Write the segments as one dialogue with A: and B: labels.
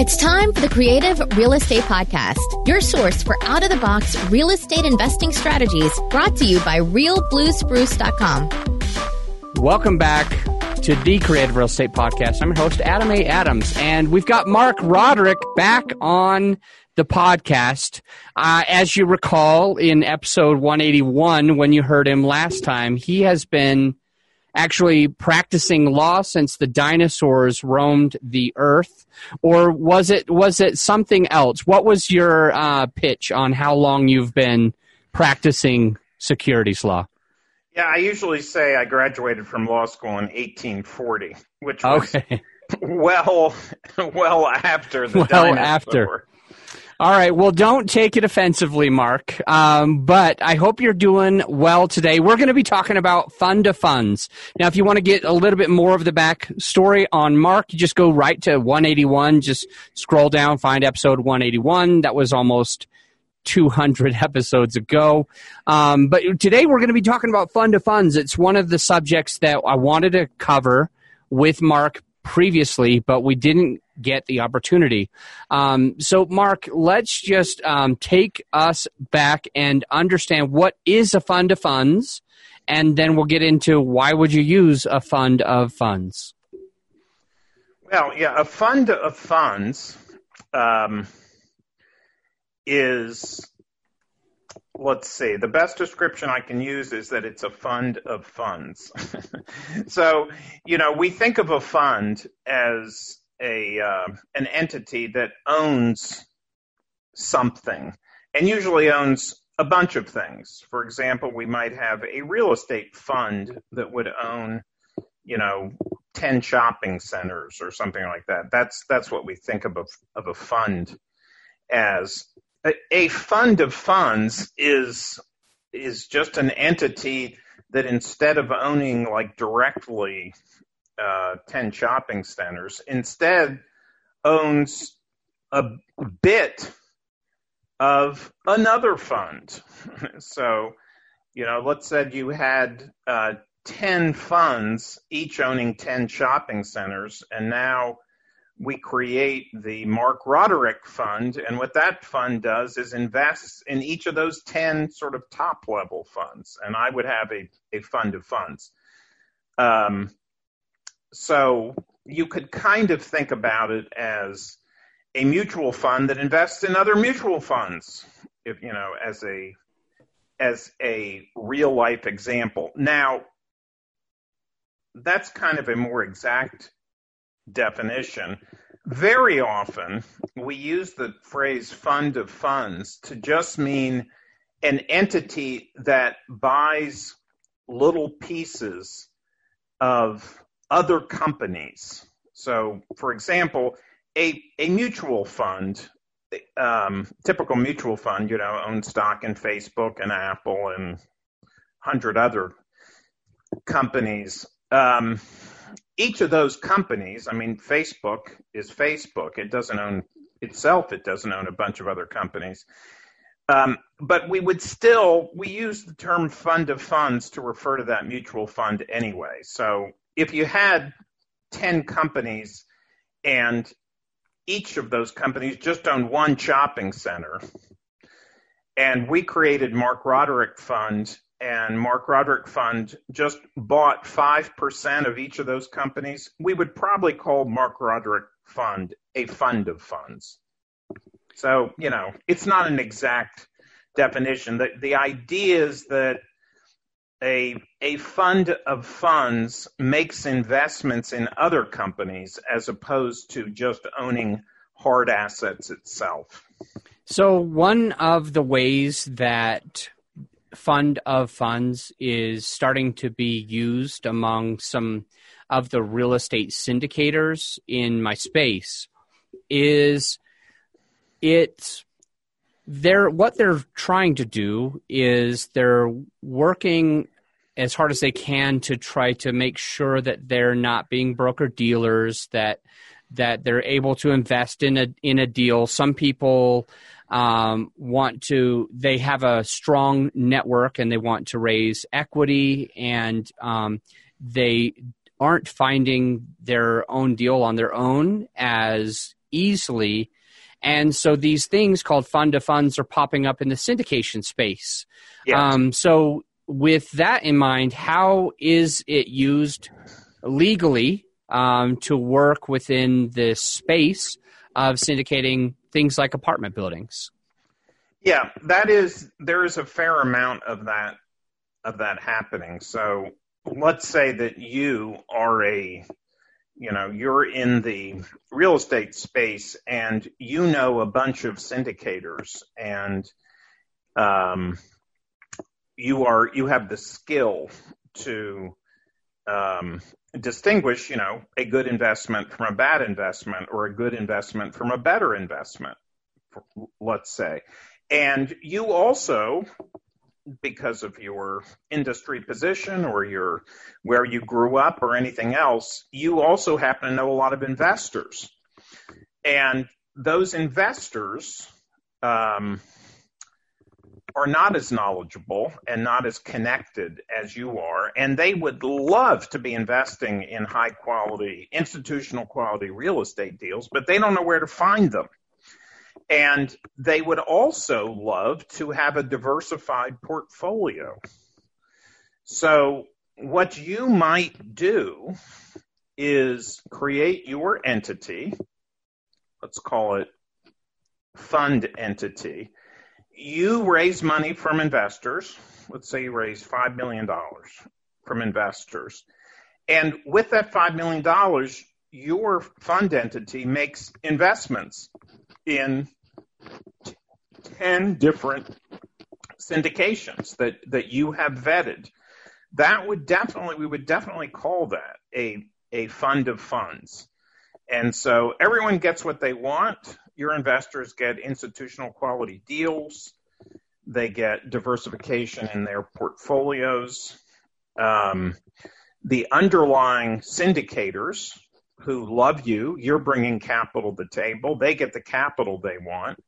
A: It's time for the Creative Real Estate Podcast, your source for out of the box real estate investing strategies brought to you by realbluespruce.com.
B: Welcome back to the Creative Real Estate Podcast. I'm your host, Adam A. Adams, and we've got Mark Roderick back on the podcast. Uh, as you recall, in episode 181, when you heard him last time, he has been actually practicing law since the dinosaurs roamed the earth? Or was it was it something else? What was your uh, pitch on how long you've been practicing securities law?
C: Yeah i usually say i graduated from law school in 1840 which was okay. well well after the well after
B: all right. Well, don't take it offensively, Mark. Um, but I hope you're doing well today. We're going to be talking about fund of funds. Now, if you want to get a little bit more of the back story on Mark, you just go right to 181. Just scroll down, find episode 181. That was almost 200 episodes ago. Um, but today we're going to be talking about fund of funds. It's one of the subjects that I wanted to cover with Mark previously, but we didn't get the opportunity. Um, so, Mark, let's just um, take us back and understand what is a fund of funds, and then we'll get into why would you use a fund of funds.
C: Well, yeah, a fund of funds um, is let's see, the best description I can use is that it's a fund of funds. so, you know, we think of a fund as a uh, an entity that owns something and usually owns a bunch of things. For example, we might have a real estate fund that would own, you know, 10 shopping centers or something like that. That's that's what we think of a, of a fund as a, fund of funds is is just an entity that instead of owning like directly uh, 10 shopping centers, instead owns a bit of another fund. so, you know, let's say you had uh, 10 funds, each owning 10 shopping centers, and now we create the Mark Roderick Fund, and what that fund does is invests in each of those 10 sort of top level funds, and I would have a, a fund of funds. Um, so you could kind of think about it as a mutual fund that invests in other mutual funds, if you know, as a as a real life example. Now, that's kind of a more exact definition. Very often, we use the phrase fund of funds to just mean an entity that buys little pieces of other companies. So, for example, a, a mutual fund, um, typical mutual fund, you know, owns stock in Facebook and Apple and hundred other companies. Um, each of those companies, I mean, Facebook is Facebook. It doesn't own itself. It doesn't own a bunch of other companies. Um, but we would still we use the term fund of funds to refer to that mutual fund anyway. So if you had 10 companies and each of those companies just owned one shopping center, and we created Mark Roderick Fund, and Mark Roderick Fund just bought 5% of each of those companies, we would probably call Mark Roderick Fund a fund of funds. So, you know, it's not an exact definition. The, the idea is that a a fund of funds makes investments in other companies as opposed to just owning hard assets itself.
B: So one of the ways that fund of funds is starting to be used among some of the real estate syndicators in my space is it's they're what they're trying to do is they're working as hard as they can to try to make sure that they're not being broker dealers that that they're able to invest in a in a deal. Some people um, want to they have a strong network and they want to raise equity and um, they aren't finding their own deal on their own as easily. And so these things called fund to funds are popping up in the syndication space.
C: Yeah.
B: Um, so, with that in mind, how is it used legally um, to work within the space of syndicating things like apartment buildings?
C: Yeah, that is there is a fair amount of that of that happening. So let's say that you are a you know you're in the real estate space and you know a bunch of syndicators and um, you are you have the skill to um, distinguish you know a good investment from a bad investment or a good investment from a better investment let's say and you also, because of your industry position or your where you grew up or anything else, you also happen to know a lot of investors. And those investors um, are not as knowledgeable and not as connected as you are, and they would love to be investing in high quality, institutional quality real estate deals, but they don't know where to find them. And they would also love to have a diversified portfolio. So, what you might do is create your entity. Let's call it fund entity. You raise money from investors. Let's say you raise $5 million from investors. And with that $5 million, your fund entity makes investments in 10 different syndications that, that you have vetted. That would definitely, we would definitely call that a, a fund of funds. And so everyone gets what they want. Your investors get institutional quality deals. They get diversification in their portfolios. Um, the underlying syndicators who love you, you're bringing capital to the table. They get the capital they want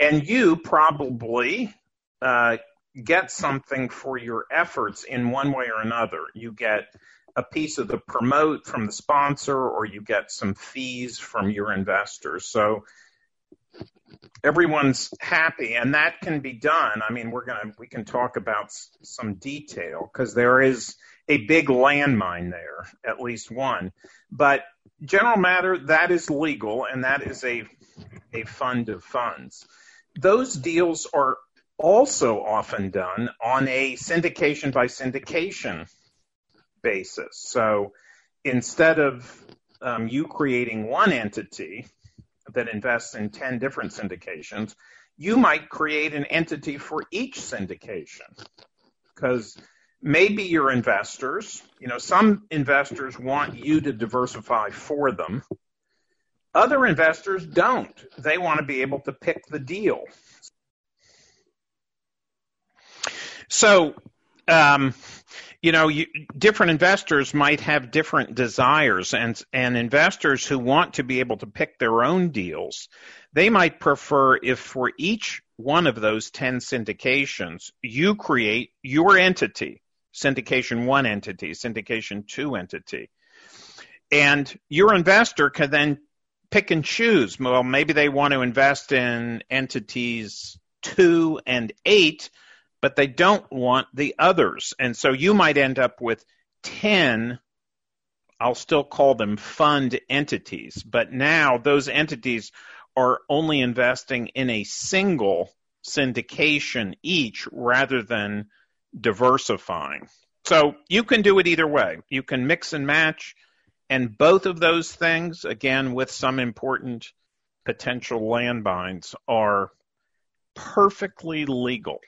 C: and you probably uh, get something for your efforts in one way or another. You get a piece of the promote from the sponsor, or you get some fees from your investors. So everyone's happy, and that can be done. I mean, we're gonna we can talk about some detail because there is a big landmine there, at least one. But general matter, that is legal, and that is a a fund of funds those deals are also often done on a syndication by syndication basis. So instead of um, you creating one entity that invests in 10 different syndications, you might create an entity for each syndication because maybe your investors, you know, some investors want you to diversify for them other investors don't. They want to be able to pick the deal. So, um, you know, you, different investors might have different desires, and and investors who want to be able to pick their own deals, they might prefer if for each one of those ten syndications, you create your entity, syndication one entity, syndication two entity, and your investor can then pick and choose. Well, maybe they want to invest in entities two and eight, but they don't want the others. And so you might end up with 10, I'll still call them fund entities, but now those entities are only investing in a single syndication each rather than diversifying. So you can do it either way. You can mix and match and both of those things, again, with some important potential landmines, are perfectly legal.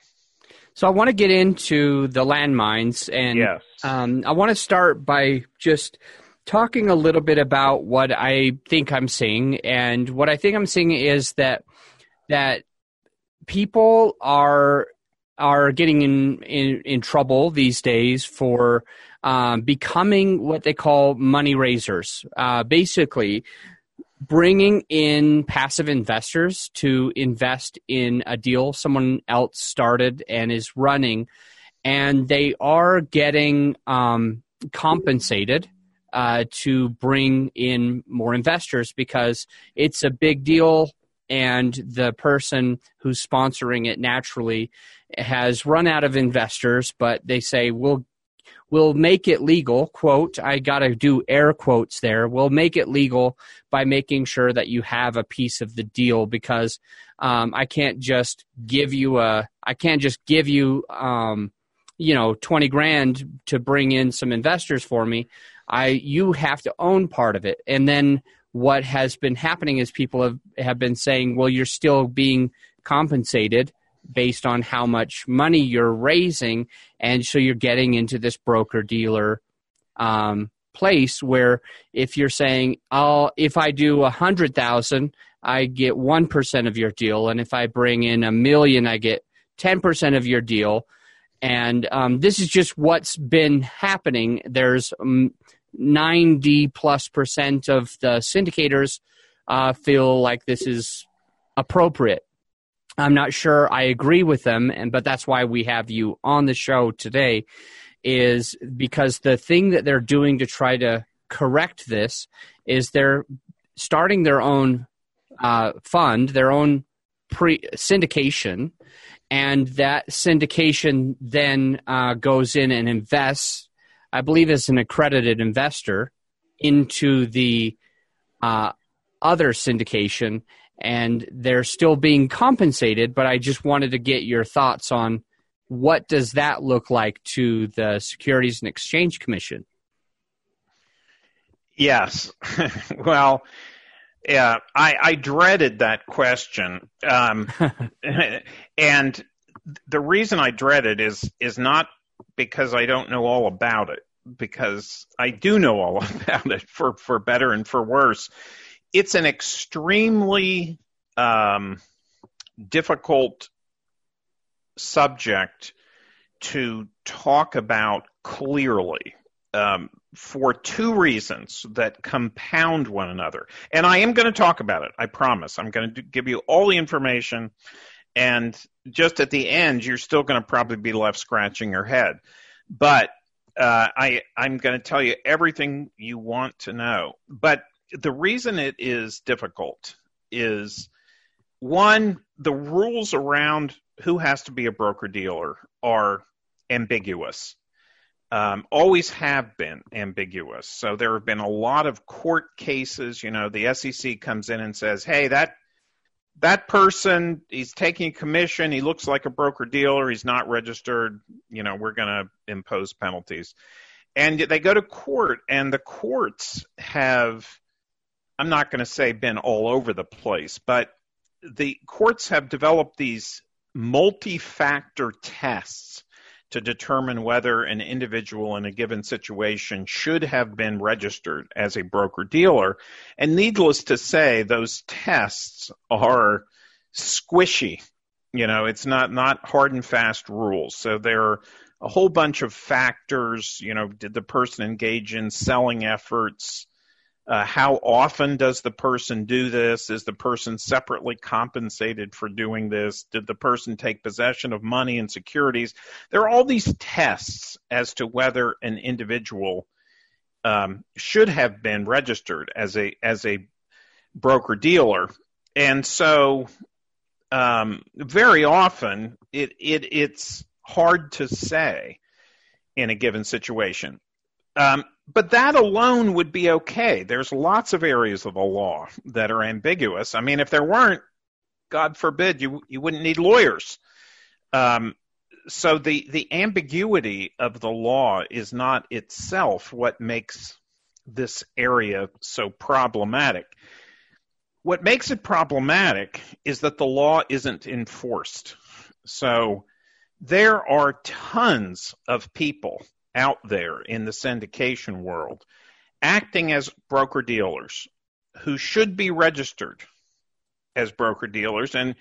B: So I want to get into the landmines, and
C: yes.
B: um, I want to start by just talking a little bit about what I think I'm seeing. And what I think I'm seeing is that that people are are getting in, in, in trouble these days for um, becoming what they call money raisers. Uh, basically, bringing in passive investors to invest in a deal someone else started and is running, and they are getting um, compensated uh, to bring in more investors because it's a big deal and the person who's sponsoring it naturally has run out of investors but they say we'll we'll make it legal quote i got to do air quotes there we'll make it legal by making sure that you have a piece of the deal because um, i can't just give you a i can't just give you um, you know 20 grand to bring in some investors for me. I you have to own part of it. And then what has been happening is people have, have been saying well you're still being compensated based on how much money you're raising and so you're getting into this broker dealer um, place where if you're saying i'll if i do a hundred thousand i get one percent of your deal and if i bring in a million i get 10% of your deal and um, this is just what's been happening. There's um, 90 plus percent of the syndicators uh, feel like this is appropriate. I'm not sure I agree with them, and but that's why we have you on the show today, is because the thing that they're doing to try to correct this is they're starting their own uh, fund, their own pre syndication, and that syndication then uh, goes in and invests, I believe, as an accredited investor into the uh, other syndication, and they're still being compensated. But I just wanted to get your thoughts on what does that look like to the Securities and Exchange Commission.
C: Yes, well. Yeah, I, I dreaded that question, um, and the reason I dread it is is not because I don't know all about it, because I do know all about it for for better and for worse. It's an extremely um, difficult subject to talk about clearly um, for two reasons that compound one another. And I am going to talk about it. I promise. I'm going to give you all the information. And just at the end, you're still going to probably be left scratching your head. But uh, I, I'm going to tell you everything you want to know. But the reason it is difficult is one, the rules around who has to be a broker dealer are ambiguous um, always have been ambiguous. So there have been a lot of court cases. You know, the SEC comes in and says, "Hey, that that person, he's taking commission. He looks like a broker dealer. He's not registered. You know, we're going to impose penalties." And they go to court, and the courts have, I'm not going to say been all over the place, but the courts have developed these multi-factor tests to determine whether an individual in a given situation should have been registered as a broker dealer. And needless to say, those tests are squishy. You know, it's not, not hard and fast rules. So there are a whole bunch of factors. You know, did the person engage in selling efforts? Uh, how often does the person do this? Is the person separately compensated for doing this? Did the person take possession of money and securities? There are all these tests as to whether an individual um, should have been registered as a as a broker dealer, and so um, very often it, it it's hard to say in a given situation. Um, but that alone would be okay. There's lots of areas of the law that are ambiguous. I mean, if there weren't, God forbid, you you wouldn't need lawyers. Um, so the the ambiguity of the law is not itself what makes this area so problematic. What makes it problematic is that the law isn't enforced. So there are tons of people out there in the syndication world acting as broker dealers who should be registered as broker dealers and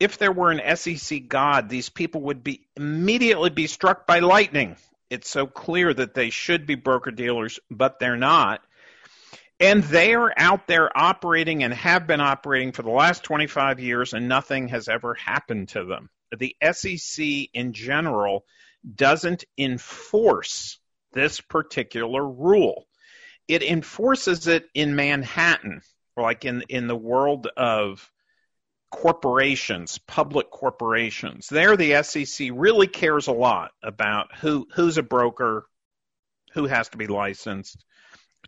C: if there were an SEC god these people would be immediately be struck by lightning. It's so clear that they should be broker dealers but they're not. And they are out there operating and have been operating for the last 25 years and nothing has ever happened to them. The SEC in general doesn't enforce this particular rule. it enforces it in Manhattan, like in in the world of corporations, public corporations. There, the SEC really cares a lot about who who's a broker, who has to be licensed,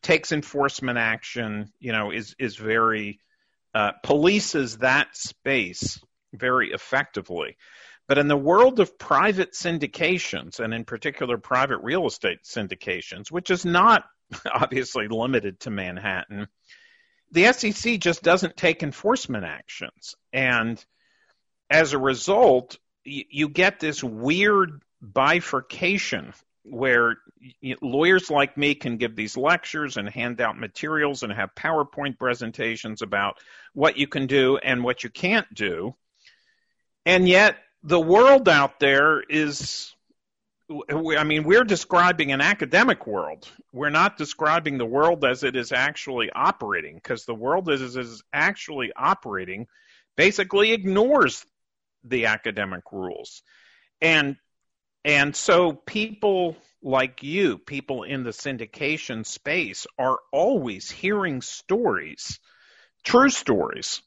C: takes enforcement action. You know, is is very uh, polices that space very effectively. But in the world of private syndications, and in particular private real estate syndications, which is not obviously limited to Manhattan, the SEC just doesn't take enforcement actions. And as a result, you, get this weird bifurcation where lawyers like me can give these lectures and hand out materials and have PowerPoint presentations about what you can do and what you can't do. And yet, the world out there is I mean, we're describing an academic world. We're not describing the world as it is actually operating, because the world as it is actually operating basically ignores the academic rules. And and so people like you, people in the syndication space, are always hearing stories, true stories,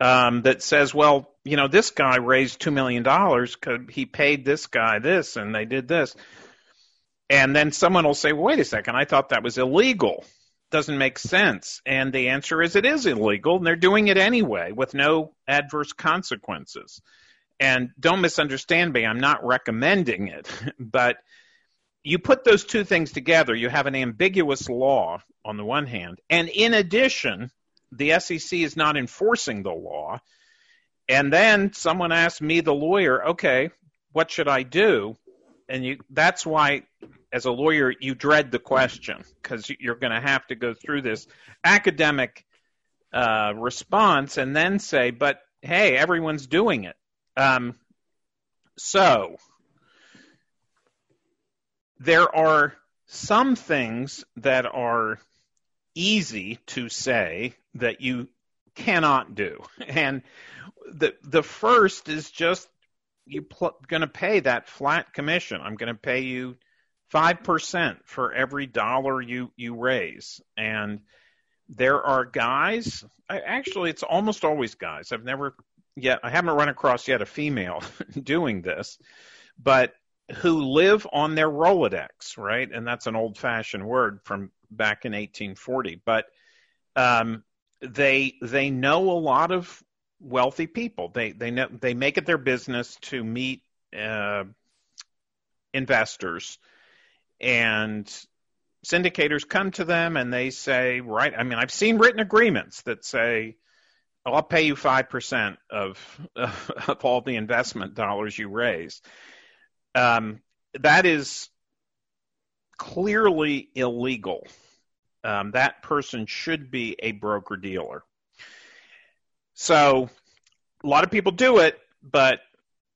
C: um, that says, well, you know, this guy raised $2 million because he paid this guy this and they did this. And then someone will say, wait a second, I thought that was illegal. Doesn't make sense. And the answer is it is illegal, and they're doing it anyway with no adverse consequences. And don't misunderstand me, I'm not recommending it, but you put those two things together, you have an ambiguous law on the one hand, and in addition, the SEC is not enforcing the law. And then someone asked me, the lawyer, okay, what should I do? And you, that's why, as a lawyer, you dread the question because you're going to have to go through this academic uh, response and then say, but hey, everyone's doing it. Um, so there are some things that are easy to say that you cannot do. And the the first is just you pl- going to pay that flat commission. I'm going to pay you 5% for every dollar you you raise. And there are guys, I, actually it's almost always guys. I've never yet I haven't run across yet a female doing this, but who live on their Rolodex, right? And that's an old-fashioned word from back in 1840, but um, they they know a lot of wealthy people. They they know they make it their business to meet uh, investors, and syndicators come to them and they say, right? I mean, I've seen written agreements that say. I'll pay you five percent of of all the investment dollars you raise. Um, that is clearly illegal um, that person should be a broker dealer. So a lot of people do it, but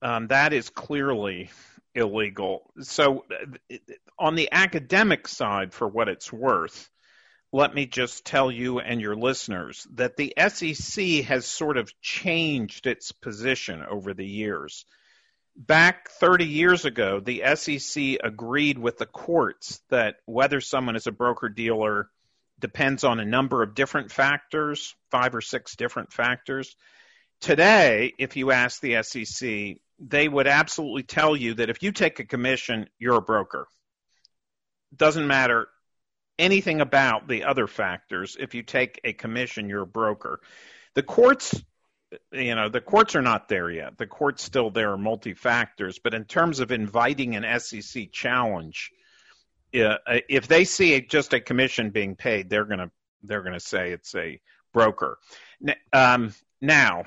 C: um, that is clearly illegal. So on the academic side, for what it's worth, let me just tell you and your listeners that the SEC has sort of changed its position over the years. Back 30 years ago, the SEC agreed with the courts that whether someone is a broker dealer depends on a number of different factors, five or six different factors. Today, if you ask the SEC, they would absolutely tell you that if you take a commission, you're a broker. Doesn't matter anything about the other factors. If you take a commission, you're a broker. The courts, you know, the courts are not there yet. The courts still there are multi factors, but in terms of inviting an SEC challenge, uh, if they see just a commission being paid, they're gonna they're gonna say it's a broker. Um, now,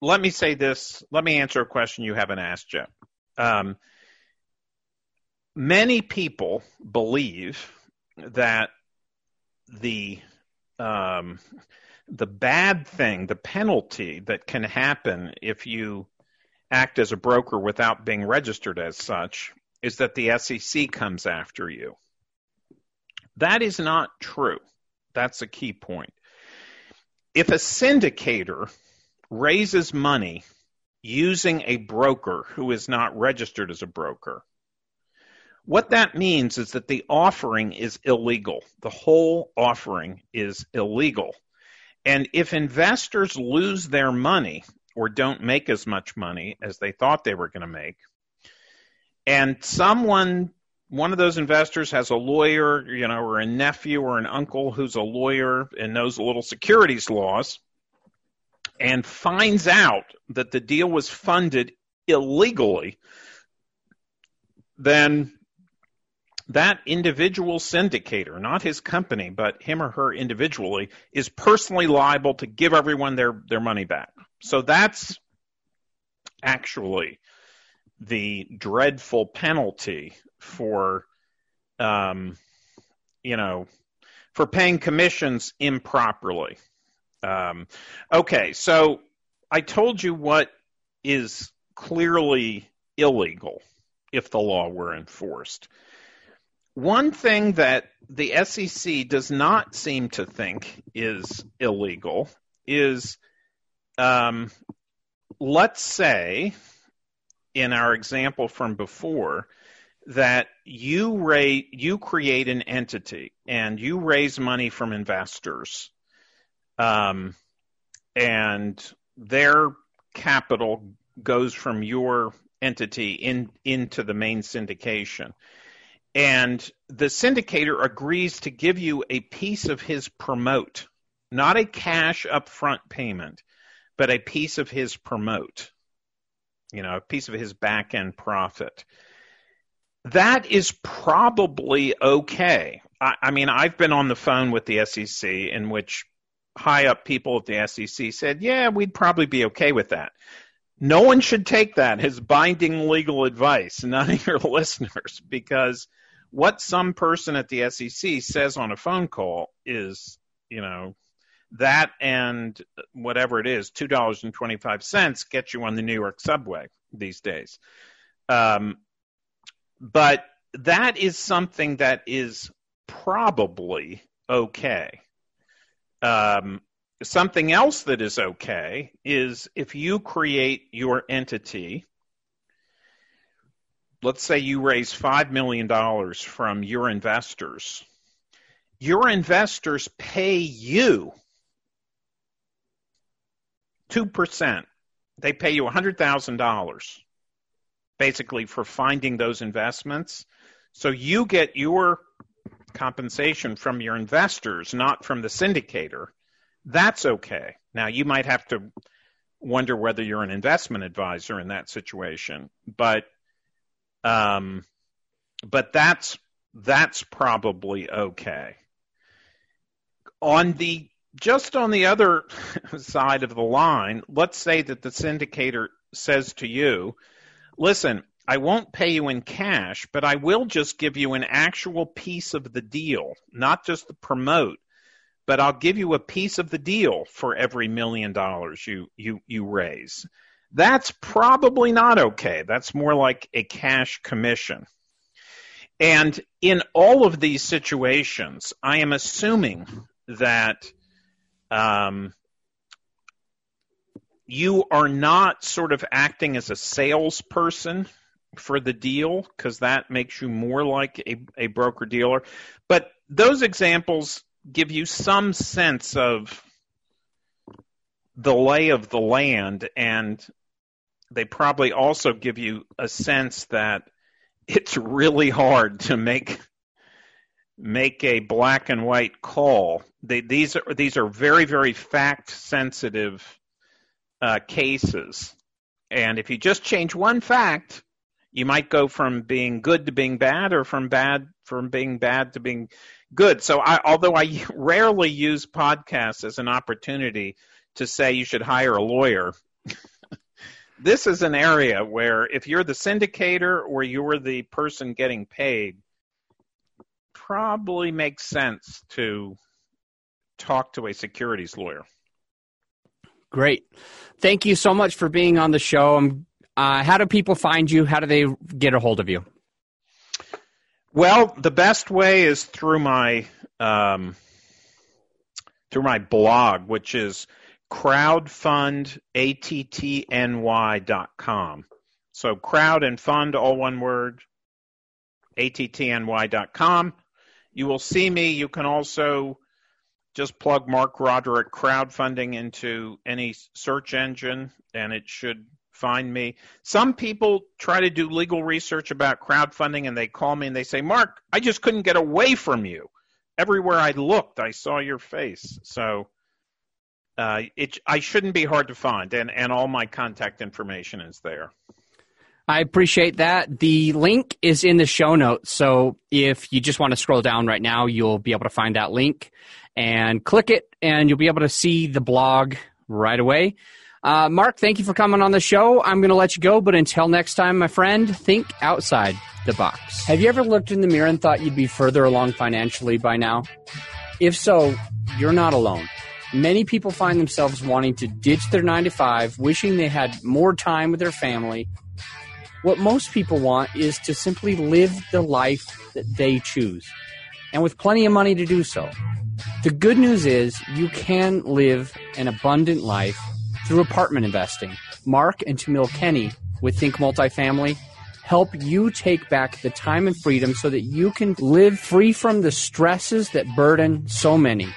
C: let me say this. Let me answer a question you haven't asked yet. Um, many people believe that the um, the bad thing, the penalty that can happen if you act as a broker without being registered as such is that the SEC comes after you. That is not true. That's a key point. If a syndicator raises money using a broker who is not registered as a broker, What that means is that the offering is illegal. The whole offering is illegal. And if investors lose their money or don't make as much money as they thought they were going to make, and someone, one of those investors has a lawyer, you know, or a nephew or an uncle who's a lawyer and knows a little securities laws, and finds out that the deal was funded illegally, then that individual syndicator, not his company, but him or her individually, is personally liable to give everyone their, their money back. So that's actually the dreadful penalty for, um, you know, for paying commissions improperly. Um, okay, so I told you what is clearly illegal if the law were enforced. One thing that the SEC does not seem to think is illegal is, um, let's say, in our example from before, that you rate, you create an entity and you raise money from investors, um, and their capital goes from your entity in into the main syndication. And the syndicator agrees to give you a piece of his promote, not a cash upfront payment, but a piece of his promote, you know, a piece of his back end profit. That is probably okay. I, I mean, I've been on the phone with the SEC in which high up people at the SEC said, yeah, we'd probably be okay with that. No one should take that as binding legal advice, none of your listeners, because – what some person at the SEC says on a phone call is, you know, that and whatever it is, two dollars and twenty five cents get you on the New York subway these days. Um, but that is something that is probably okay. Um, something else that is okay is if you create your entity let's say you raise $5 million from your investors. Your investors pay you 2%. They pay you $100,000 basically for finding those investments. So you get your compensation from your investors, not from the syndicator. That's okay. Now, you might have to wonder whether you're an investment advisor in that situation, but um, but that's that's probably okay. On the just on the other side of the line, let's say that the syndicator says to you, "Listen, I won't pay you in cash, but I will just give you an actual piece of the deal, not just the promote, but I'll give you a piece of the deal for every million dollars you you you raise." That's probably not okay. That's more like a cash commission. And in all of these situations, I am assuming that um, you are not sort of acting as a salesperson for the deal because that makes you more like a, a broker dealer. But those examples give you some sense of the lay of the land and they probably also give you a sense that it's really hard to make make a black and white call. They, these are these are very very fact sensitive uh, cases, and if you just change one fact, you might go from being good to being bad, or from bad from being bad to being good. So, I, although I rarely use podcasts as an opportunity to say you should hire a lawyer. this is an area where if you're the syndicator or you're the person getting paid, probably makes sense to talk to a securities lawyer.
B: Great. Thank you so much for being on the show. Uh, how do people find you? How do they get a hold of you?
C: Well, the best way is through my um, through my blog, which is crowdfundattny.com. So crowd and fund, all one word, attny.com. You will see me. You can also just plug Mark Roderick crowdfunding into any search engine and it should find me. Some people try to do legal research about crowdfunding and they call me and they say, Mark, I just couldn't get away from you. Everywhere I looked, I saw your face. So uh, it, I shouldn't be hard to find, and, and all my contact information is there.
B: I appreciate that. The link is in the show notes. So if you just want to scroll down right now, you'll be able to find that link and click it, and you'll be able to see the blog right away. Uh, Mark, thank you for coming on the show. I'm going to let you go, but until next time, my friend, think outside the box. Have you ever looked in the mirror and thought you'd be further along financially by now? If so, you're not alone. Many people find themselves wanting to ditch their 9 to 5, wishing they had more time with their family. What most people want is to simply live the life that they choose, and with plenty of money to do so. The good news is you can live an abundant life through apartment investing. Mark and Tamiel Kenney with Think Multifamily help you take back the time and freedom so that you can live free from the stresses that burden so many.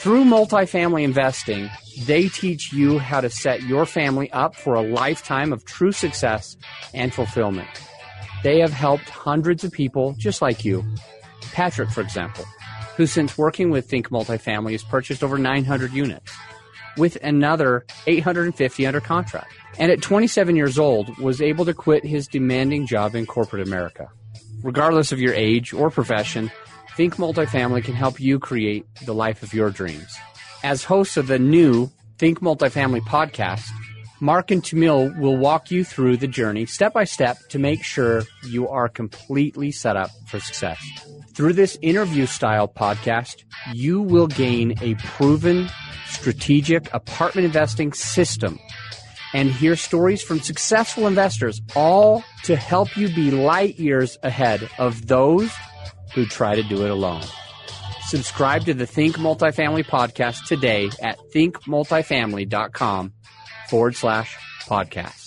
B: Through multifamily investing, they teach you how to set your family up for a lifetime of true success and fulfillment. They have helped hundreds of people just like you. Patrick, for example, who since working with Think Multifamily has purchased over 900 units with another 850 under contract. And at 27 years old, was able to quit his demanding job in corporate America. Regardless of your age or profession, Think Multifamily can help you create the life of your dreams. As hosts of the new Think Multifamily podcast, Mark and Tamiel will walk you through the journey step by step to make sure you are completely set up for success. Through this interview style podcast, you will gain a proven strategic apartment investing system and hear stories from successful investors, all to help you be light years ahead of those who try to do it alone. Subscribe to the Think Multifamily podcast today at thinkmultifamily.com forward slash podcast.